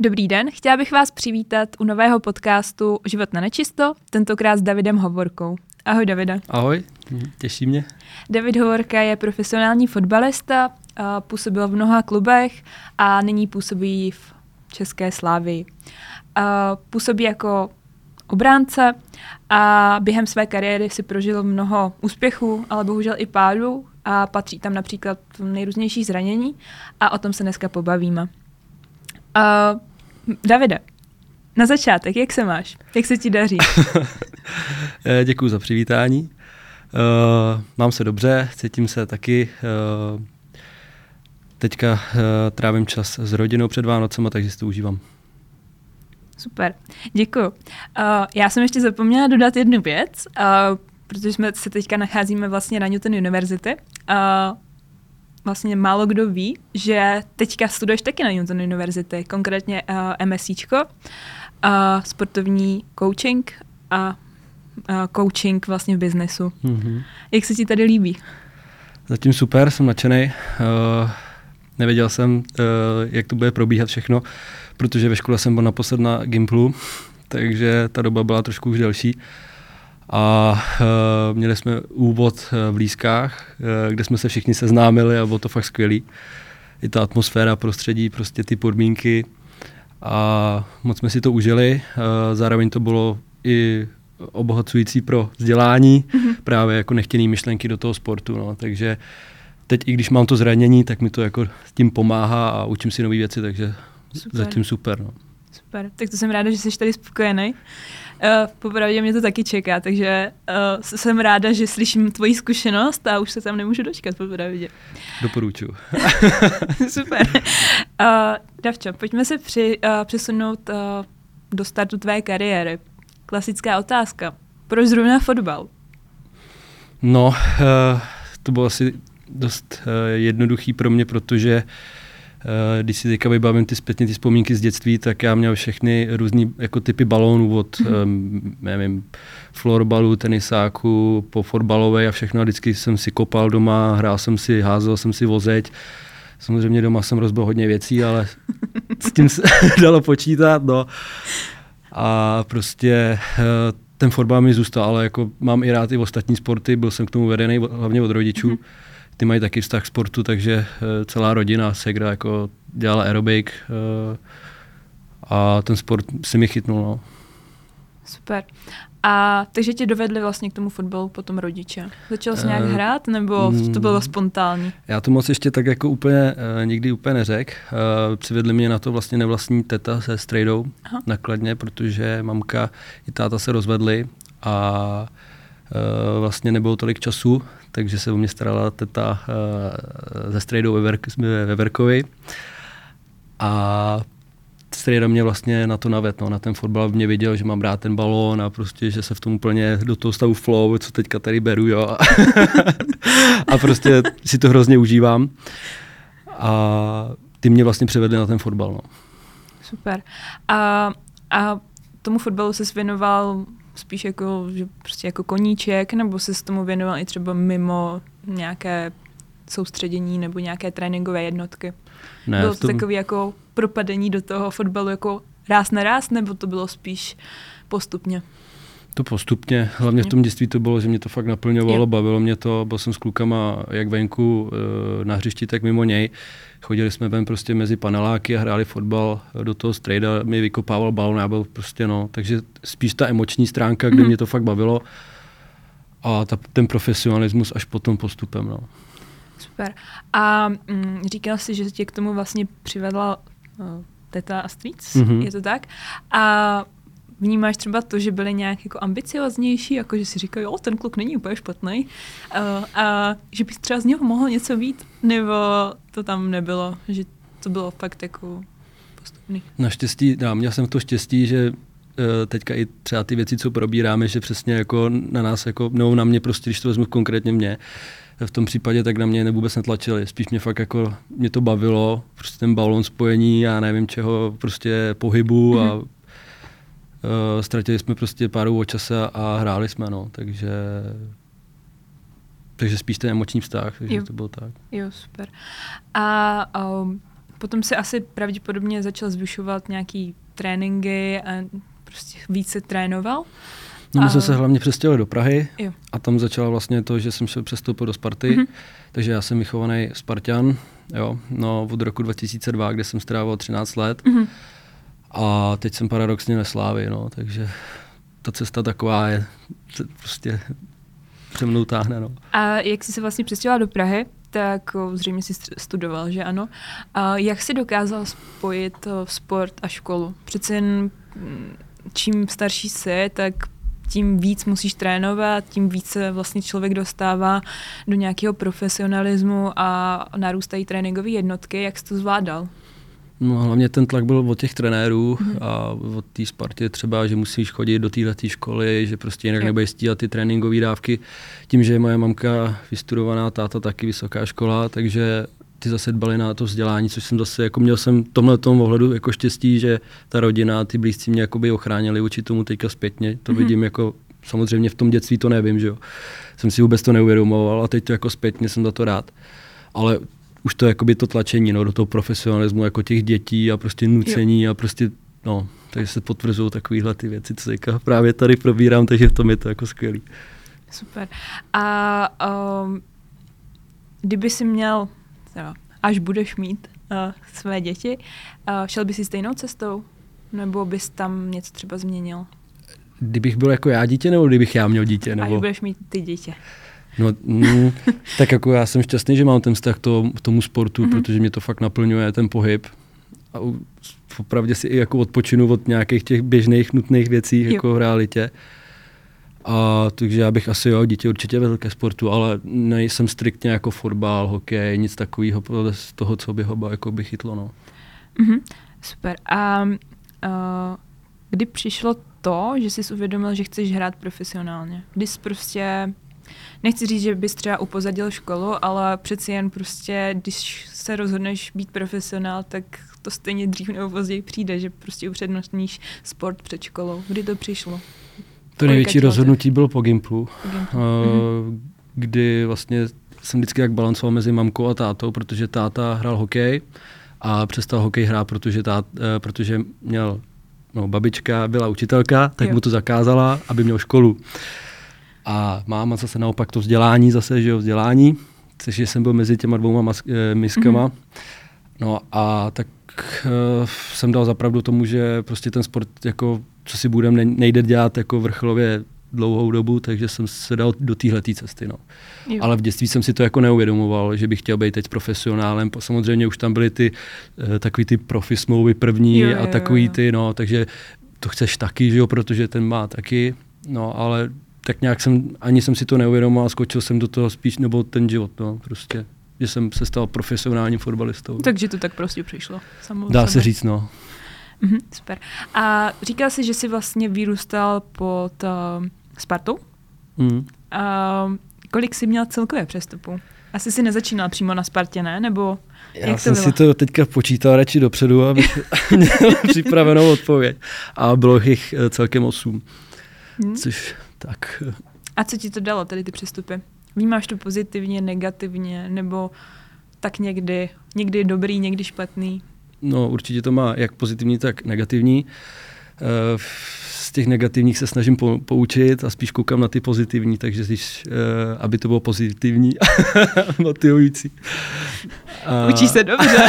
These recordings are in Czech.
Dobrý den, chtěla bych vás přivítat u nového podcastu Život na nečisto, tentokrát s Davidem Hovorkou. Ahoj Davide. Ahoj, těší mě. David Hovorka je profesionální fotbalista, působil v mnoha klubech a nyní působí v České Slávii. Působí jako obránce a během své kariéry si prožil mnoho úspěchů, ale bohužel i pádů a patří tam například nejrůznější zranění a o tom se dneska pobavíme. Uh, Davide, na začátek, jak se máš? Jak se ti daří? Eh, Děkuji za přivítání. Uh, mám se dobře, cítím se taky. Uh, teďka uh, trávím čas s rodinou před Vánocema, takže si to užívám. Super, děkuji. Uh, já jsem ještě zapomněla dodat jednu věc, uh, protože jsme se teďka nacházíme vlastně na Newton University. Uh, vlastně málo kdo ví, že teďka studuješ taky na Newton University, konkrétně uh, MSCčko, uh, sportovní coaching a uh, coaching vlastně v biznesu. Mm-hmm. Jak se ti tady líbí? Zatím super, jsem nadšený. Uh, nevěděl jsem, uh, jak to bude probíhat všechno, protože ve škole jsem byl naposled na Gimplu, takže ta doba byla trošku už delší. Uh, a uh, měli jsme úvod v Lískách, uh, kde jsme se všichni seznámili a bylo to fakt skvělý. I ta atmosféra, prostředí, prostě ty podmínky a moc jsme si to užili. Uh, zároveň to bylo i obohacující pro vzdělání, mm-hmm. právě jako nechtěný myšlenky do toho sportu, no. takže teď i když mám to zranění, tak mi to jako s tím pomáhá a učím si nové věci, takže super. zatím super. No. Super, tak to jsem ráda, že jsi tady spokojený. Uh, popravdě mě to taky čeká, takže uh, jsem ráda, že slyším tvoji zkušenost a už se tam nemůžu dočkat, popravdě. Doporučuji. Super. Uh, Davčo, pojďme se při, uh, přesunout uh, do startu tvé kariéry. Klasická otázka. Proč zrovna fotbal? No, uh, to bylo asi dost uh, jednoduchý pro mě, protože uh, když si teďka vybavím ty zpětně ty vzpomínky z dětství, tak já měl všechny různé jako typy balónů od, mm-hmm. nevím, florbalu, tenisáku, po fotbalové a všechno. A vždycky jsem si kopal doma, hrál jsem si, házel jsem si vozeť. Samozřejmě doma jsem rozbil hodně věcí, ale s tím se dalo počítat. No. A prostě eh, ten fotbal mi zůstal, ale jako mám i rád i ostatní sporty, byl jsem k tomu vedený hlavně od rodičů. Mm-hmm ty mají taky vztah k sportu, takže eh, celá rodina, Segra jako dělala aerobik eh, a ten sport si mi chytnul. No. Super. A takže tě dovedli vlastně k tomu fotbalu potom rodiče. Začal jsi nějak uh, hrát, nebo to bylo mm. spontánní? Já to moc ještě tak jako úplně, uh, nikdy úplně neřekl. Uh, přivedli mě na to vlastně nevlastní teta se strejdou nakladně, protože mamka i táta se rozvedli a uh, vlastně nebylo tolik času, takže se o mě starala teta uh, ze strejdou Verkovi. A strejda mě vlastně na to navet, no, na ten fotbal mě viděl, že mám rád ten balón a prostě, že se v tom úplně do toho stavu flow, co teďka tady beru, jo. a prostě si to hrozně užívám. A ty mě vlastně převedli na ten fotbal, no. Super. A, a tomu fotbalu se věnoval spíš jako, že prostě jako koníček, nebo se s tomu věnoval i třeba mimo nějaké soustředění nebo nějaké tréninkové jednotky? Ne, bylo to tom... takový jako propadení do toho fotbalu jako ráz na ráz, nebo to bylo spíš postupně? To postupně, hlavně v tom dětství to bylo, že mě to fakt naplňovalo, bavilo mě to, byl jsem s klukama jak venku eh, na hřišti, tak mimo něj. Chodili jsme ven prostě mezi paneláky a hráli fotbal, do toho strejda mi vykopával balon, já byl prostě no, takže spíš ta emoční stránka, kde mm. mě to fakt bavilo a ta, ten profesionalismus až potom postupem. No. Super. A mm, říkal jsi, že tě k tomu vlastně přivedla uh, teta a strýc, mm-hmm. je to tak? A Vnímáš třeba to, že byli nějak jako ambicioznější, jako že si říkají, jo, ten kluk není úplně špatný, uh, a že bys třeba z něho mohl něco vít, nebo to tam nebylo, že to bylo fakt jako postupný? Naštěstí, já měl jsem to štěstí, že uh, teďka i třeba ty věci, co probíráme, že přesně jako na nás, jako, no na mě prostě, když to vezmu konkrétně mě, v tom případě tak na mě vůbec netlačili. Spíš mě fakt jako, mě to bavilo, prostě ten balon spojení, já nevím čeho, prostě pohybu mm-hmm. a mhm. Uh, ztratili jsme prostě pár o čase a hráli jsme, no, takže takže spíš ten emoční vztah, takže jo. to bylo tak. Jo, super. A um, potom si asi pravděpodobně začal zvyšovat nějaký tréninky a prostě více trénoval. No my jsme se hlavně přestěhovali do Prahy Jo. a tam začalo vlastně to, že jsem se přestoupil do Sparty, Mhm. takže já jsem vychovaný Spartan, jo, no od roku 2002, kde jsem strávil 13 let Mhm. A teď jsem paradoxně ve Slávy, no, takže ta cesta taková je, se prostě přemnou táhne, no. A jak jsi se vlastně přestěhoval do Prahy, tak zřejmě jsi st- studoval, že ano. A jak jsi dokázal spojit sport a školu? Přece jen mm, čím starší jsi, tak tím víc musíš trénovat, tím více vlastně člověk dostává do nějakého profesionalismu a narůstají tréninkové jednotky. Jak jsi to zvládal? No hlavně ten tlak byl od těch trenérů Mhm. a od té Spartě třeba, že musíš chodit do této školy, že prostě jinak nebudeš stíhat ty tréninkové dávky. Tím, že je moje mamka vystudovaná, táta taky vysoká škola, takže ty zase dbali na to vzdělání, což jsem zase, jako měl jsem v tomhle tom ohledu jako štěstí, že ta rodina, ty blízcí mě jakoby ochránili vůči tomu teďka zpětně. To Mhm. vidím jako, samozřejmě v tom dětství to nevím, že jo. Jsem si vůbec to neuvědomoval a teď to jako zpětně jsem za to rád. Ale už to jakoby to tlačení no, do toho profesionalismu jako těch dětí a prostě nucení a prostě no, takže se potvrzují takovéhle ty věci, co teďka právě tady probírám, takže v tom je to jako skvělý. Super. A um, kdyby si měl, teda, až budeš mít uh, své děti, uh, šel bys si stejnou cestou? Nebo bys tam něco třeba změnil? Kdybych byl jako já dítě, nebo kdybych já měl dítě? Až Nebo... budeš mít ty dítě. No, mm, tak jako já jsem šťastný, že mám ten vztah to, k tomu sportu, Mhm. mm-hmm. protože mě to fakt naplňuje, ten pohyb. A opravdu si i jako odpočinu od nějakých těch běžných nutných věcí Jo. jako v realitě. A takže já bych asi jo, dítě určitě vedl ke sportu, ale nejsem striktně jako fotbal, hokej, nic takového podle z toho, co by ho jako by chytlo. No. Mhm. Super. A uh, kdy přišlo to, že jsi uvědomil, že chceš hrát profesionálně? Kdy jsi prostě, nechci říct, že bys třeba upozadil školu, ale přeci jen prostě, když se rozhodneš být profesionál, tak to stejně dřív nebo později přijde, že prostě upřednostníš sport před školou. Kdy to přišlo? To největší rozhodnutí bylo po Gimplu, Mhm. uh, kdy vlastně jsem vždycky jak balancoval mezi mamkou a tátou, protože táta hrál hokej a přestal hokej hrát, protože, tát, uh, protože měl, no babička byla učitelka, tak Jo. mu to zakázala, aby měl školu. A máma zase naopak to vzdělání, zase, že jo, vzdělání, což jsem byl mezi těma dvouma mas, eh, miskama. Mhm. No a tak uh, jsem dal zapravdu tomu, že prostě ten sport, jako, co si budem, ne- nejde dělat jako vrcholově dlouhou dobu, takže jsem se dal do téhle cesty. No. Jo. Ale v dětství jsem si to jako neuvědomoval, že bych chtěl být teď profesionálem. Samozřejmě už tam byly ty uh, takový ty profi smlouvy první Jo, jo, a jo, takový jo. ty, no, takže to chceš taky, že jo, protože ten má taky, no, ale tak nějak jsem, ani jsem si to neuvědomoval, skočil jsem do toho spíš, nebo ten život, no, prostě, že jsem se stal profesionálním fotbalistou. Takže to tak prostě přišlo. Samo od Dá sebe. se říct, no. Mhm, super. A říkal jsi, že jsi vlastně vyrůstal pod uh, Spartou? Mm. A kolik jsi měl celkově přestupů? Asi si nezačínal přímo na Spartě, ne? Nebo Já jak to jsem bylo? si to teďka počítal radši dopředu, abych měl připravenou odpověď. A bylo jich eh, celkem osm, Hm? což tak... A co ti to dalo, tady ty přestupy? Vnímáš to pozitivně, negativně, nebo tak někdy, někdy dobrý, někdy špatný? No, určitě to má jak pozitivní, tak negativní. Eh, Z těch negativních se snažím po, poučit a spíš koukám na ty pozitivní, takže když, eh, aby to bylo pozitivní, motivující. A- Učíš se dobře.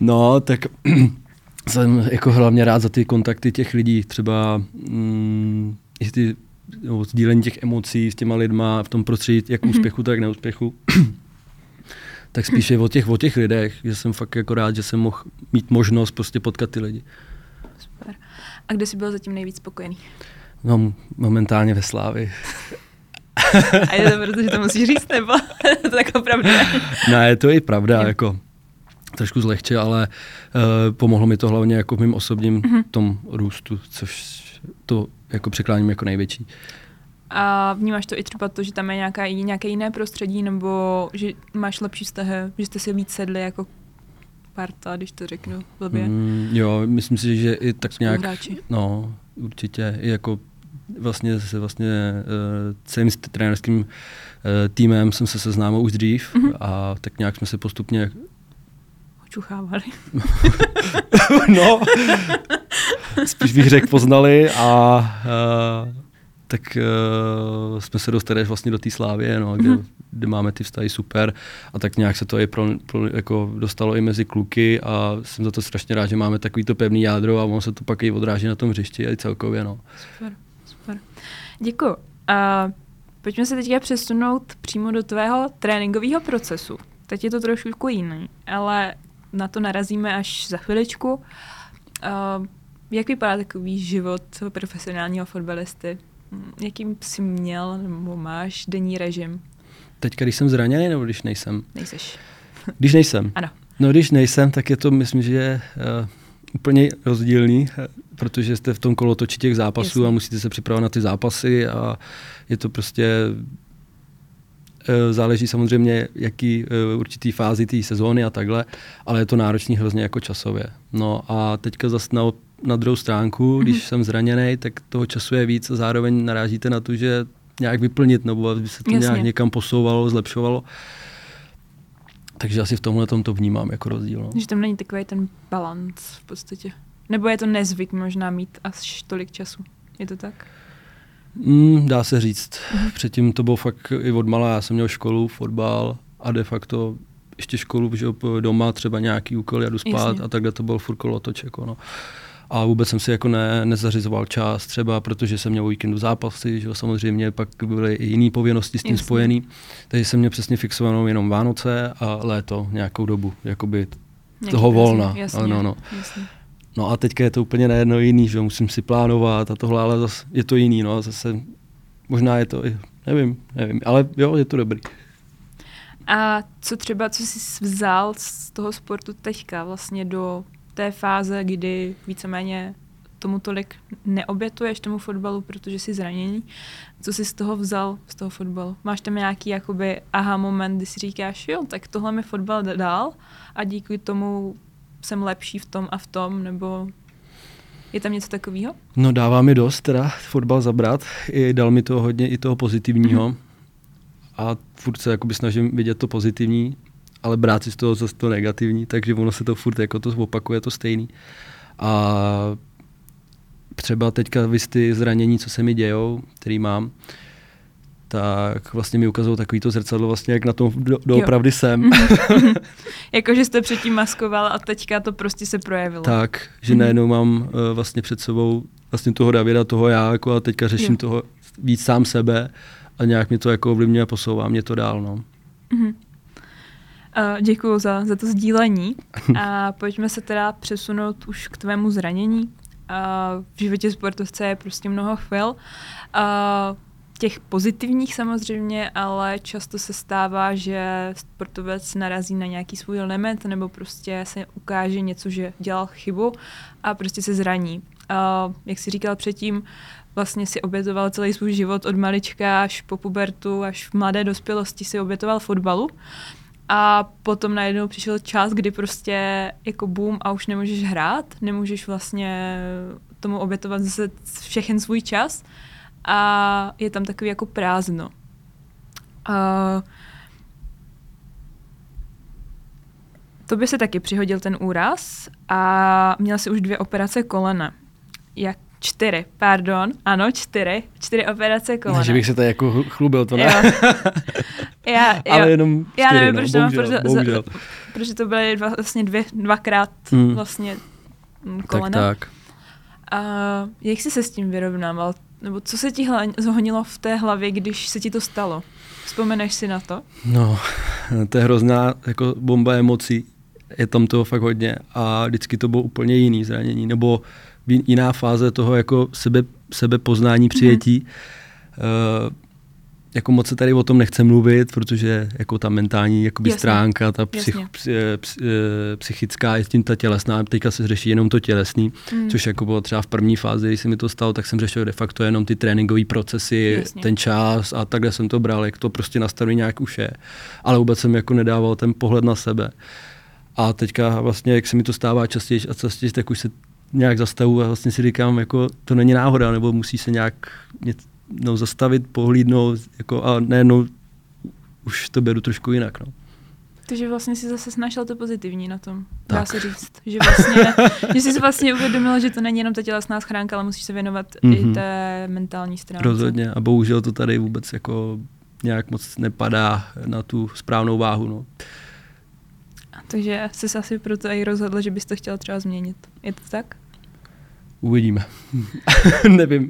No, tak jsem jako hlavně rád za ty kontakty těch lidí, třeba mm, i ty no, sdílení těch emocí s těma lidma v tom prostředí, jak Mhm. úspěchu, tak neúspěchu. tak spíše o těch, o těch lidech, že jsem fakt jako rád, že jsem mohl mít možnost prostě potkat ty lidi. Super. A kde jsi byl zatím nejvíc spokojený? No, momentálně ve Slávi. A je to proto, že to musíš říct, nebo to tak opravdu ne? to je i pravda, jako trošku zlehče, ale uh, pomohlo mi to hlavně jako v mém osobním Mhm. tom růstu, což to jako překláním jako největší. A vnímáš to i třeba to, že tam je nějaká, nějaké jiné prostředí, nebo že máš lepší vztahy, že jste si víc sedli jako parta, když to řeknu blbě. Mm, jo, myslím si, že i tak nějak, no, určitě, i jako vlastně se vlastně uh, celým trenérským uh, týmem jsem se seznámil už dřív mm-hmm. a tak nějak jsme se postupně očuchávali. no, spíš bych řekl poznali a uh, tak uh, jsme se dostali vlastně do té slávy, no, kde, mm-hmm. kde máme ty vztahy super a tak nějak se to i pro, pro, jako dostalo i mezi kluky a jsem za to strašně rád, že máme takový to pevný jádro a ono se to pak i odráží na tom hřišti a i celkově. No. Super, super. Děkuji. Uh, pojďme se teďka přesunout přímo do tvého tréninkového procesu. Teď je to trošku jiný, ale na to narazíme až za chviličku. Uh, jak vypadá takový život profesionálního fotbalisty? Jaký jsi měl nebo máš denní režim? Teď, když jsem zraněný nebo když nejsem? Nejseš. Když nejsem? Ano. No když nejsem, tak je to, myslím, že je uh, úplně rozdílný, uh, protože jste v tom kolotoči těch zápasů Jasně. a musíte se připravovat na ty zápasy a je to prostě záleží samozřejmě, jaký uh, určitý fázi té sezóny a takhle, ale je to náročný hrozně jako časově. No a teďka zase na na druhou stránku, mm-hmm. když jsem zraněný, tak toho času je víc a zároveň narážíte na to, že nějak vyplnit, nebo aby se to Jasně. nějak někam posouvalo, zlepšovalo. Takže asi v tomhle tom to vnímám jako rozdíl. No. Že tam není takový ten balans v podstatě. Nebo je to nezvyk možná mít až tolik času. Je to tak? Mm, dá se říct. Mm-hmm. Předtím to bylo fakt i od malá. Já jsem měl školu, fotbal a de facto ještě školu, že doma třeba nějaký úkol, jdu spát Jasně. a takhle to byl furt kolotoč. Jako no a vůbec jsem si jako ne, nezařizoval čas třeba, protože jsem měl víkendu zápasy, že jo, samozřejmě pak byly i jiné povinnosti s tím Jasně. spojený, takže jsem měl přesně fixovanou jenom Vánoce a léto nějakou dobu, jakoby Nějaký toho volna. Jasně, no, no. Jasně. No a teďka je to úplně najedno jiný, že musím si plánovat a tohle, ale zase je to jiný, no zase možná je to, nevím, nevím, ale jo, je to dobrý. A co třeba, co jsi vzal z toho sportu teďka vlastně do té fáze, kdy víceméně tomu tolik neobětuješ tomu fotbalu, protože jsi zraněný. Co jsi z toho vzal, z toho fotbalu? Máš tam nějaký jakoby aha moment, kdy si říkáš, jo, tak tohle mi fotbal dál a díky tomu jsem lepší v tom a v tom, nebo je tam něco takového? No dává mi dost teda fotbal zabrat. I dal mi to hodně i toho pozitivního. Mm-hmm. A furt se jakoby snažím vidět to pozitivní ale brát si z toho zase to negativní, takže ono se to furt jako to opakuje, to stejný. A třeba teďka vy ty zranění, co se mi dějou, který mám, tak vlastně mi ukazují takový to zrcadlo, vlastně jak na tom do, doopravdy jsem. Mm-hmm. jako, že jste předtím maskoval a teďka to prostě se projevilo. Tak, že mm-hmm. najednou mám uh, vlastně před sebou vlastně toho Davida, toho já, jako a teďka řeším jo. toho víc sám sebe a nějak mě to jako ovlivňuje a posouvá mě to dál, no. Uh, děkuji za, za to sdílení. A pojďme se teda přesunout už k tvému zranění. Uh, v životě sportovce je prostě mnoho chvil. Uh, těch pozitivních samozřejmě, ale často se stává, že sportovec narazí na nějaký svůj limit nebo prostě se ukáže něco, že dělal chybu a prostě se zraní. Uh, jak jsi říkal předtím, vlastně si obětoval celý svůj život od malička až po pubertu, až v mladé dospělosti si obětoval fotbalu. A potom najednou přišel čas, kdy prostě jako boom a už nemůžeš hrát, nemůžeš vlastně tomu obětovat zase všechen svůj čas a je tam takový jako prázdno. Uh, to by se taky přihodil ten úraz a měl si už dvě operace kolena. Jak čtyři, pardon, ano, čtyři, čtyři operace kolena. Ne, že bych se tady jako chlubil, to ne. Jo. Já, jo. Ale jenom čtyři, Já nevím, no, proč bohužel, protože, bohužel. protože to byly dva, vlastně dvě, dvakrát hmm. vlastně kolena. Tak, tak. A jak jsi se s tím vyrovnával? Nebo co se ti zhonilo v té hlavě, když se ti to stalo? Vzpomeneš si na to? No, to je hrozná jako bomba emocí. Je tam toho fakt hodně a vždycky to bylo úplně jiný zranění, nebo jiná fáze toho jako sebe, sebepoznání, přijetí. Mm-hmm. Uh, jako moc se tady o tom nechce mluvit, protože jako ta mentální jakoby stránka, ta psych, psy, psy, psychická je s tím ta tělesná, teďka se řeší jenom to tělesný, mm. což jako bylo třeba v první fázi, když se mi to stalo, tak jsem řešil de facto jenom ty tréninkové procesy, Jasně. ten čas a takhle jsem to bral, jak to prostě nastaví nějak už je. Ale vůbec jsem jako nedával ten pohled na sebe. A teďka vlastně, jak se mi to stává častěji a častěji, tak už se nějak zastavu a vlastně si říkám, jako to není náhoda, nebo musí se nějak no, zastavit, pohlídnout jako, a no, už to beru trošku jinak. No. Takže vlastně si zase snažil to pozitivní na tom, tak. dá se říct. Že vlastně, že jsi vlastně uvědomil, že to není jenom ta tělesná schránka, ale musíš se věnovat mm-hmm. i mhm. té mentální stránce. Rozhodně a bohužel to tady vůbec jako nějak moc nepadá na tu správnou váhu. No. Takže jsi asi proto i rozhodl, že bys to chtěl třeba změnit. Je to tak? Uvidíme. Nevím.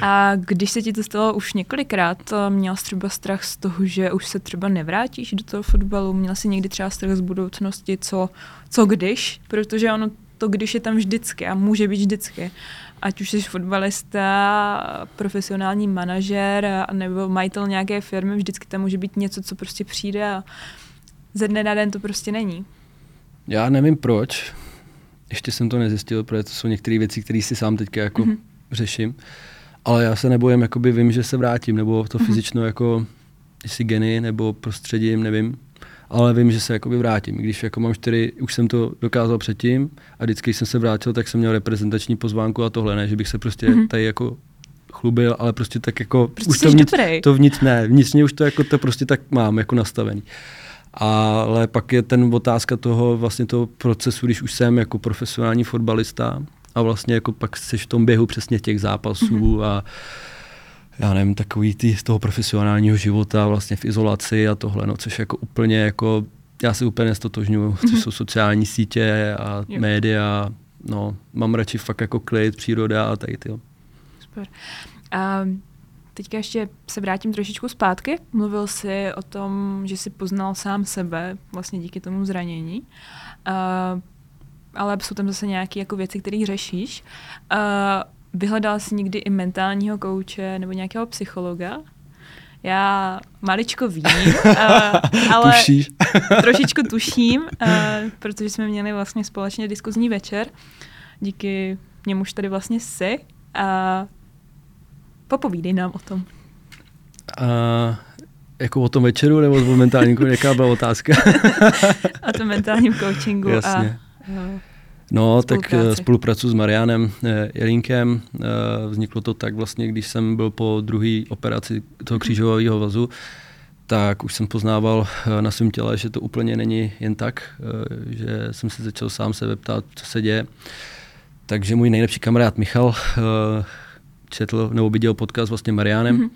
A když se ti to stalo už několikrát, měl jsi třeba strach z toho, že už se třeba nevrátíš do toho fotbalu? Měl jsi někdy třeba strach z budoucnosti, co, co když? Protože ono to když je tam vždycky a může být vždycky. Ať už jsi fotbalista, profesionální manažer nebo majitel nějaké firmy, vždycky tam může být něco, co prostě přijde a ze dne na den to prostě není. Já nevím proč, ještě jsem to nezjistil, protože to jsou některé věci, které si sám teďka jako mm-hmm. řeším. Ale já se nebojím, jakoby vím, že se vrátím, nebo to mm-hmm. fyzično jako, jestli geny, nebo prostředím, nevím. Ale vím, že se jakoby vrátím. Když jako mám čtyři, už jsem to dokázal předtím a vždycky, když jsem se vrátil, tak jsem měl reprezentační pozvánku a tohle ne, že bych se prostě mm-hmm. tady jako chlubil, ale prostě tak jako prostě už to vnitř, to vnitř ne, vnitřně už to jako to prostě tak mám jako nastavený. Ale pak je ten otázka toho vlastně toho procesu, když už jsem jako profesionální fotbalista a vlastně jako pak jsi v tom běhu přesně těch zápasů mm-hmm. a já nevím, takový ty z toho profesionálního života vlastně v izolaci a tohle, no, což jako úplně jako, já se úplně nestotožňuju, mm-hmm. což mhm. jsou sociální sítě a jo. média, no, mám radši fakt jako klid, příroda a tady ty. Super. Um, Teďka ještě se vrátím trošičku zpátky. Mluvil jsi o tom, že jsi poznal sám sebe vlastně díky tomu zranění. Uh, ale jsou tam zase nějaké jako věci, které řešíš. Uh, vyhledal jsi někdy i mentálního kouče nebo nějakého psychologa? Já maličko vím, uh, ale Tušíš. trošičku tuším, uh, protože jsme měli vlastně společně diskuzní večer. Díky němuž tady vlastně jsi. Uh, Popovídej nám o tom. Uh, jako o tom večeru nebo o mentálním Jaká byla otázka? o tom mentálním coachingu Jasně. a No, tak uh, spolupracuji s Marianem Jelínkem. Uh, vzniklo to tak vlastně, když jsem byl po druhé operaci toho křížového vazu, tak už jsem poznával na svém těle, že to úplně není jen tak, že jsem se začal sám se ptát, co se děje. Takže můj nejlepší kamarád Michal četl nebo viděl podcast vlastně Marianem. Mm-hmm.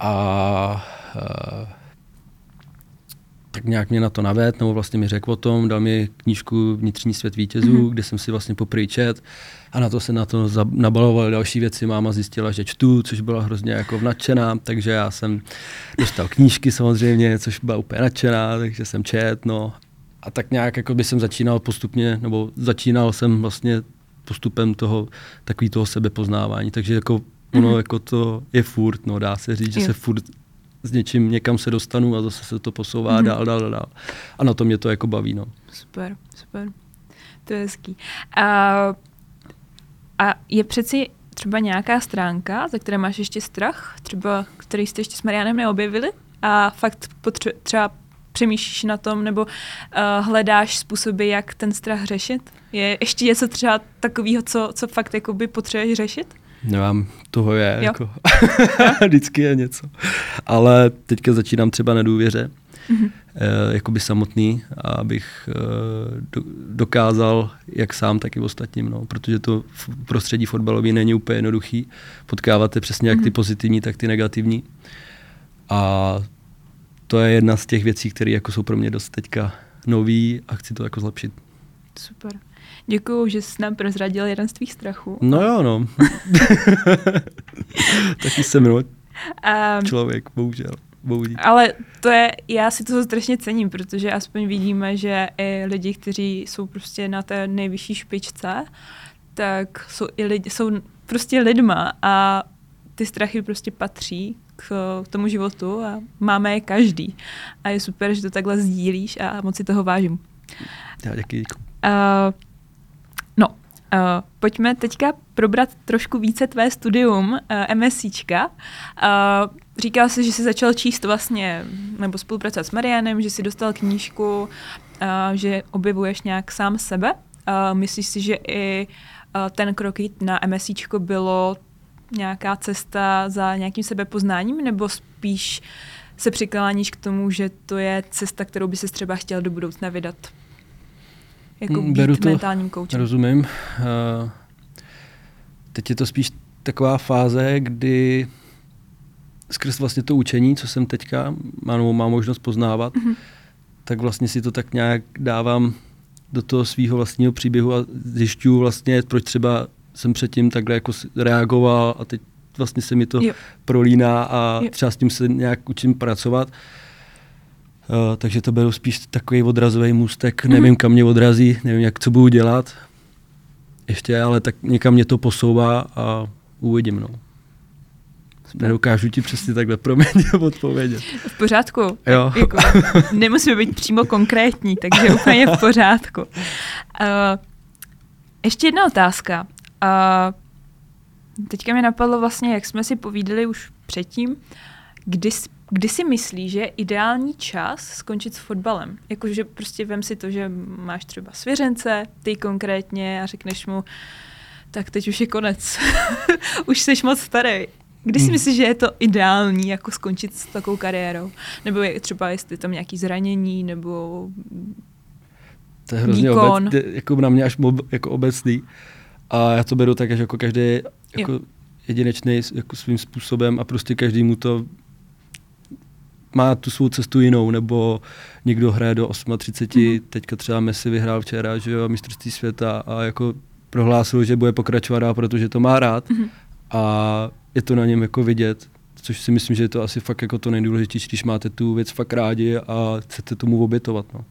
A, a tak nějak mě na to naved, nebo vlastně mi řekl o tom, dal mi knížku Vnitřní svět vítězů, mm-hmm. kde jsem si vlastně poprvé čet a na to se na to nabalovaly další věci. Máma zjistila, že čtu, což byla hrozně jako nadšená, takže já jsem dostal knížky samozřejmě, což byla úplně nadšená, takže jsem čet, no. A tak nějak jako by jsem začínal postupně, nebo začínal jsem vlastně postupem toho takový toho sebepoznávání. Takže jako ono mm-hmm. jako to je furt, no dá se říct, že se furt s něčím někam se dostanu a zase se to posouvá mm-hmm. dál, dál, dál. A na to mě to jako baví, no. Super, super. To je hezký. A, a je přeci třeba nějaká stránka, za které máš ještě strach, třeba který jste ještě s Marianem neobjevili a fakt potře- třeba přemýšlíš na tom nebo uh, hledáš způsoby, jak ten strach řešit? Je ještě něco třeba takového, co, co fakt jakoby potřebuješ řešit? Nemám, toho je, jo. jako vždycky je něco. Ale teďka začínám třeba na důvěře, mm-hmm. e, jakoby samotný, abych e, do, dokázal, jak sám, tak i ostatním, no, protože to v prostředí fotbalový není úplně jednoduchý. Potkáváte přesně jak ty mhm. pozitivní, tak ty negativní. A to je jedna z těch věcí, které jako jsou pro mě dost teďka nový a chci to jako zlepšit. Super. Děkuju, že jsi nám prozradil jeden z tvých strachů. No jo, no. Taky jsem no. Člověk, bohužel. Boudí. Ale to je, já si to strašně cením, protože aspoň vidíme, že i lidi, kteří jsou prostě na té nejvyšší špičce, tak jsou i lidi, jsou prostě lidma a ty strachy prostě patří k tomu životu a máme je každý. A je super, že to takhle sdílíš a moc si toho vážím. Já děkuji. Uh, no, uh, pojďme teďka probrat trošku více tvé studium uh, MSCčka. Uh, říkal jsi, že jsi začal číst vlastně, nebo spolupracovat s Marianem, že jsi dostal knížku, uh, že objevuješ nějak sám sebe. Uh, myslíš si, že i uh, ten krok jít na MSIčko bylo nějaká cesta za nějakým sebepoznáním, nebo spíš se přikláníš k tomu, že to je cesta, kterou by se třeba chtěl do budoucna vydat? Jako Mm, být beru to, mentálním koučem. Rozumím. Uh, teď je to spíš taková fáze, kdy skrz vlastně to učení, co jsem teďka mám, mám možnost poznávat, Mhm. tak vlastně si to tak nějak dávám do toho svého vlastního příběhu a zjišťuju vlastně, proč třeba jsem předtím takhle jako reagoval a teď vlastně se mi to Jo. prolíná a Jo. třeba s tím se nějak učím pracovat. Uh, takže to beru spíš takový odrazový můstek, Mhm. nevím, kam mě odrazí, nevím, jak co budu dělat. Ještě, ale tak někam mě to posouvá a uvidím. No. Nedokážu ti přesně takhle proměnit odpovědět. V pořádku. Jo. Jako, nemusíme být přímo konkrétní, takže úplně v pořádku. Uh, ještě jedna otázka. Uh, teďka mi napadlo vlastně, jak jsme si povídali už předtím, kdy, kdy si myslíš, že je ideální čas skončit s fotbalem? Jakože prostě vem si to, že máš třeba svěřence, ty konkrétně a řekneš mu, tak teď už je konec. už jsi moc starý. Kdy si Hmm. myslíš, že je to ideální jako skončit s takovou kariérou? Nebo je třeba jestli tam nějaký zranění, nebo To je hrozně Výkon. obec, jako na mě až mob, jako obecný. A já to beru tak, že jako každý jako jedinečný jako svým způsobem a prostě každý mu to má tu svou cestu jinou, nebo někdo hraje do 38, Mhm. teďka třeba Messi vyhrál včera, že jo, mistrovství světa a jako prohlásil, že bude pokračovat dál, protože to má rád Mhm. a je to na něm jako vidět, což si myslím, že je to asi fakt jako to nejdůležitější, když máte tu věc fakt rádi a chcete tomu obětovat. No.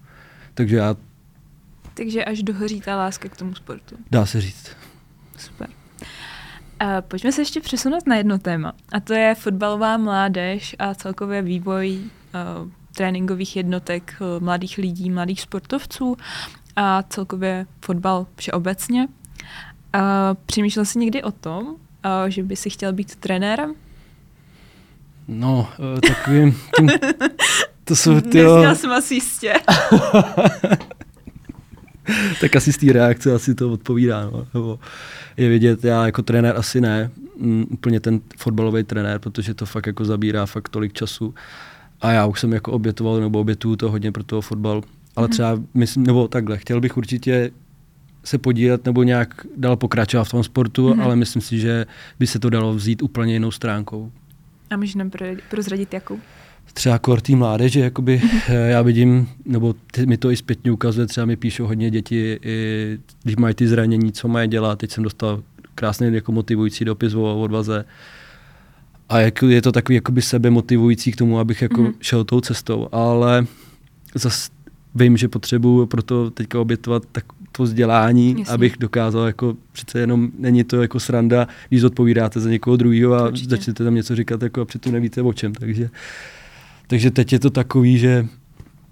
Takže já, takže až dohoří ta láska k tomu sportu. dá se říct. Super. Uh, pojďme se ještě přesunout na jedno téma. A to je fotbalová mládež a celkově vývoj uh, tréninkových jednotek uh, mladých lidí, mladých sportovců a celkově fotbal všeobecně. Uh, přemýšlel jsi někdy o tom, uh, že by si chtěl být trenérem? No, eh, takovým tím, to jsou ty, Nezněl jsem asi jistě. tak asi z té reakce asi to odpovídá. No. Nebo je vidět, já jako trenér asi ne, mm, úplně ten fotbalový trenér, protože to fakt jako zabírá fakt tolik času. A já už jsem jako obětoval nebo obětuju to hodně pro toho fotbal. Ale Mhm. třeba myslím, nebo takhle, chtěl bych určitě se podílet nebo nějak dál pokračovat v tom sportu, Mhm. ale myslím si, že by se to dalo vzít úplně jinou stránkou. A pro- prozradit jakou? Třeba kor té mládeže, jakoby eh, já vidím, nebo ty, mi to i zpětně ukazuje, třeba mi píšou hodně děti, i, když mají ty zranění, co mají dělat. Teď jsem dostal krásný jako motivující dopis o odvaze. A jak, je to takový jakoby sebe motivující k tomu, abych jako Mhm. mm-hmm. šel tou cestou. Ale zas vím, že potřebuju proto teďka obětovat tak to vzdělání, Jasně. Abych dokázal, jako přece jenom není to jako sranda, když zodpovídáte za někoho druhého a Určitě. začnete tam něco říkat jako a přitom nevíte o čem. Takže, takže teď je to takový, že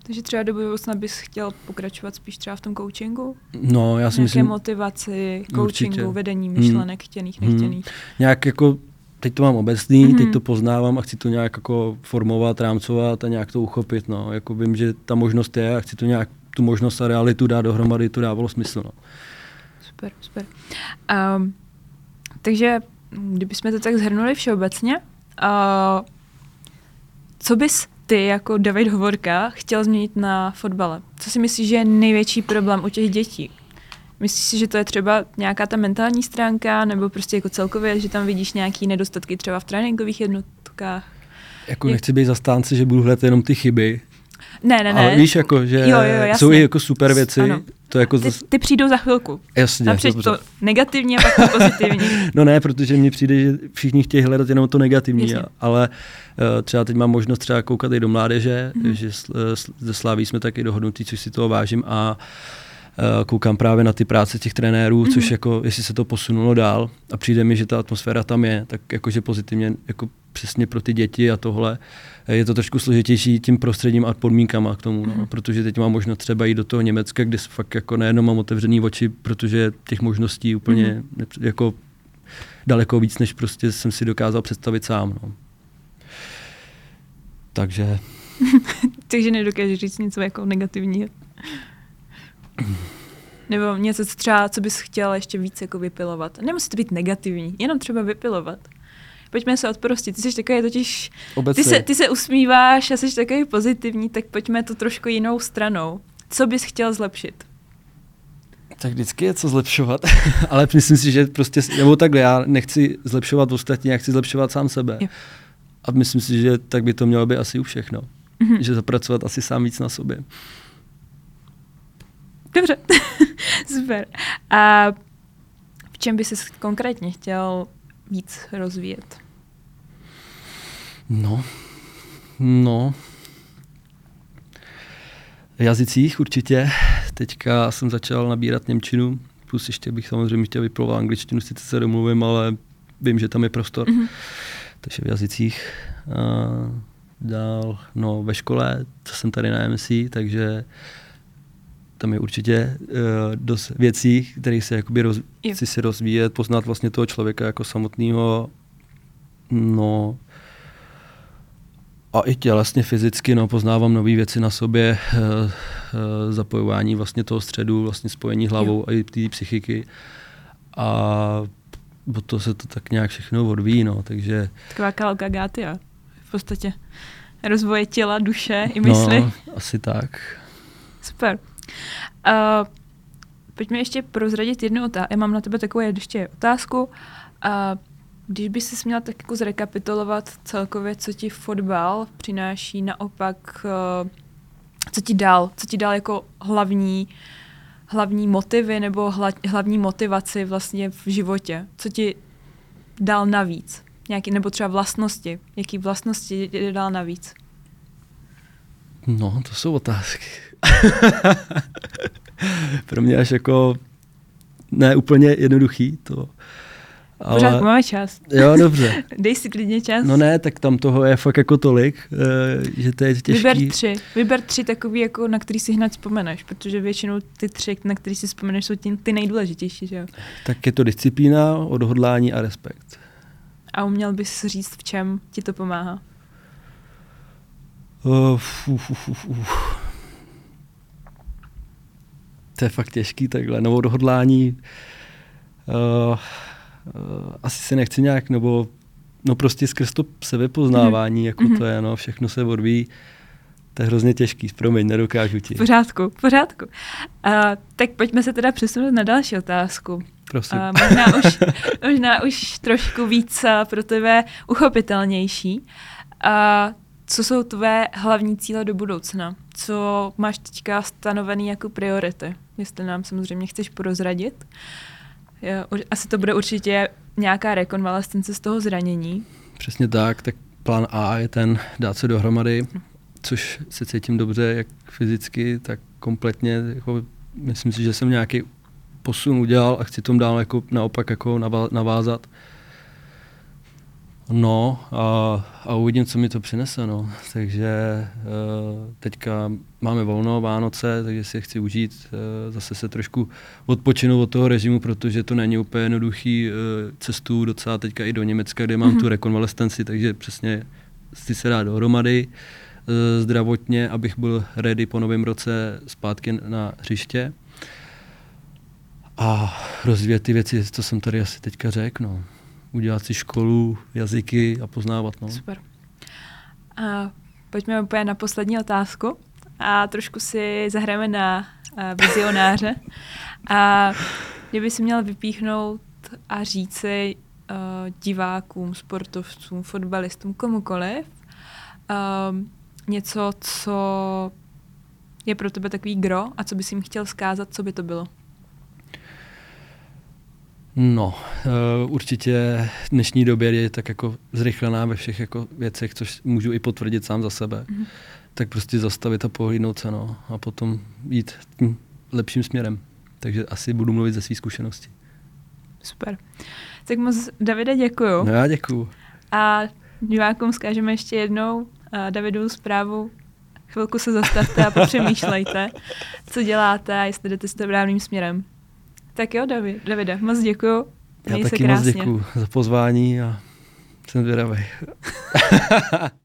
Takže třeba do budoucna bys chtěl pokračovat spíš třeba v tom coachingu? no, já si Nějaké myslím, motivaci, coachingu, Určitě. vedení Hmm. myšlenek, chtěných, Hmm. nechtěných. nějak jako teď to mám obecný, Mhm. mm-hmm. teď to poznávám a chci to nějak jako formovat, rámcovat a nějak to uchopit. No. Jako vím, že ta možnost je a chci to nějak tu možnost a realitu dát dohromady, to dávalo smysl. No. Super, super. Um, takže kdybychom to tak zhrnuli všeobecně, uh, co bys ty jako David Hovorka chtěl změnit na fotbale? Co si myslíš, že je největší problém u těch dětí? Myslíš si, že to je třeba nějaká ta mentální stránka, nebo prostě jako celkově, že tam vidíš nějaký nedostatky třeba v tréninkových jednotkách? Jako Jak- nechci být zastánce, že budu hledat jenom ty chyby, Ne, ne, ne. ale víš, jako, že Jo, jo, jasně. jsou i jako super věci. Ano. To jako ty, zas, ty přijdou za chvilku. jasně, Napřed to negativní a pak to pozitivní. No ne, protože mně přijde, že všichni chtějí hledat jenom to negativní, Jasně. ale uh, třeba teď mám možnost třeba koukat i do mládeže, mm-hmm. že sl, ze Sláví jsme taky dohodnutí, což si toho vážím a uh, koukám právě na ty práce těch trenérů, Mhm. mm-hmm. což jako, jestli se to posunulo dál a přijde mi, že ta atmosféra tam je, tak jakože pozitivně jako přesně pro ty děti a tohle. Je to trošku složitější tím prostředím a podmínkama k tomu, no, Mhm. protože teď mám možnost třeba jít do toho Německa, kde fakt jako nejenom mám otevřený oči, protože těch možností úplně Mhm. nepř- jako daleko víc, než prostě jsem si dokázal představit sám. No. Takže Takže nedokážeš říct něco jako negativního. Nebo něco, co třeba, co bys chtěl ještě víc jako vypilovat. Nemusí to být negativní, jenom třeba vypilovat. Pojďme se odprostit. Ty jsi takový totiž... Obecně. Ty se, ty se usmíváš a jsi takový pozitivní, tak pojďme to trošku jinou stranou. Co bys chtěl zlepšit? Tak vždycky je co zlepšovat, ale myslím si, že prostě, nebo takhle, já nechci zlepšovat ostatní, já chci zlepšovat sám sebe. Jo. A myslím si, že tak by to mělo být asi u všechno. Mm-hmm. Že zapracovat asi sám víc na sobě. Dobře, super. A v čem by jsi konkrétně chtěl víc rozvíjet? No, no, v jazycích určitě. Teďka jsem začal nabírat Němčinu, plus ještě bych samozřejmě chtěl vyplovat angličtinu, sice se domluvím, ale vím, že tam je prostor. Mm-hmm. Takže v jazycích. A dál, no ve škole, co jsem tady na MC, takže tam je určitě uh, dost věcí, které se jakoby roz, chci si rozvíjet, poznat vlastně toho člověka jako samotného, no a i tělesně, fyzicky, no, poznávám nové věci na sobě, uh, uh, zapojování vlastně toho středu, vlastně spojení hlavou jo. a i té psychiky. A bo to se to tak nějak všechno odvíjí, no, takže... Taková kalka gátia, v podstatě. Rozvoje těla, duše i mysli. No, asi tak. Super. Uh, pojďme ještě prozradit jednu otázku. Já mám na tebe takovou ještě otázku. Uh, když by si měl tak jako zrekapitulovat celkově, co ti fotbal přináší, naopak, uh, co ti dal, co ti dal jako hlavní, hlavní motivy nebo hla, hlavní motivaci vlastně v životě, co ti dal navíc, nějaký, nebo třeba vlastnosti, jaký vlastnosti ti dal navíc? No, to jsou otázky. Pro mě až jako ne úplně jednoduchý to. Ale... Pořád máme čas. Jo, dobře. Dej si klidně čas. No ne, tak tam toho je fakt jako tolik, eh, že to je těžký. Vyber tři. Vyber tři takový, jako, na který si hned vzpomeneš, protože většinou ty tři, na který si vzpomeneš, jsou ty, ty nejdůležitější, že jo? Tak je to disciplína, odhodlání a respekt. A uměl bys říct, v čem ti to pomáhá? Uh, uf, uf, uf, uf. To je fakt těžký takhle. Novou dohodlání. Uh, uh, asi se nechci nějak, nebo no prostě skrz to sebepoznávání, mm. jako mm-hmm. to je, no, všechno se odvíjí. To je hrozně těžký, promiň, nedokážu ti. V pořádku, v pořádku. Uh, tak pojďme se teda přesunout na další otázku. Prosím. Uh, možná, už, možná už trošku víc pro tebe uchopitelnější. Uh, co jsou tvé hlavní cíle do budoucna? Co máš teďka stanovený jako priority? Jestli nám samozřejmě chceš prozradit. Asi to bude určitě nějaká rekonvalescence z toho zranění. Přesně tak, tak plán A je ten dát se dohromady, což se cítím dobře, jak fyzicky, tak kompletně. Jako, myslím si, že jsem nějaký posun udělal a chci tomu dál jako, naopak jako navázat. No a, a uvidím, co mi to přinese. No. Takže uh, teďka máme volno, Vánoce, takže si chci užít, uh, zase se trošku odpočinout od toho režimu, protože to není úplně jednoduchý uh, cestu docela teďka i do Německa, kde mám mm-hmm. tu rekonvalescenci, takže přesně chci se dát dohromady uh, zdravotně, abych byl ready po novém roce zpátky na hřiště a rozvíjet ty věci, co jsem tady asi teďka řekl. No udělat si školu, jazyky a poznávat. No. Super. A pojďme úplně na poslední otázku a trošku si zahrajeme na uh, vizionáře. A kdyby si měl vypíchnout a říci uh, divákům, sportovcům, fotbalistům, komukoliv, uh, něco, co je pro tebe takový gro a co bys jim chtěl zkázat, co by to bylo? No, uh, určitě v dnešní době je tak jako zrychlená ve všech jako věcech, což můžu i potvrdit sám za sebe. Mm-hmm. Tak prostě zastavit a pohlídnout se, no, a potom jít tím lepším směrem. Takže asi budu mluvit ze své zkušenosti. Super. Tak moc, Davide, děkuju. No já děkuju. A divákům zkážeme ještě jednou uh, Davidu zprávu. Chvilku se zastavte a popřemýšlejte, co děláte a jestli jdete správným směrem. Tak jo, David, Davide, moc děkuju. Měj Já taky moc děkuju za pozvání a jsem zvědavý.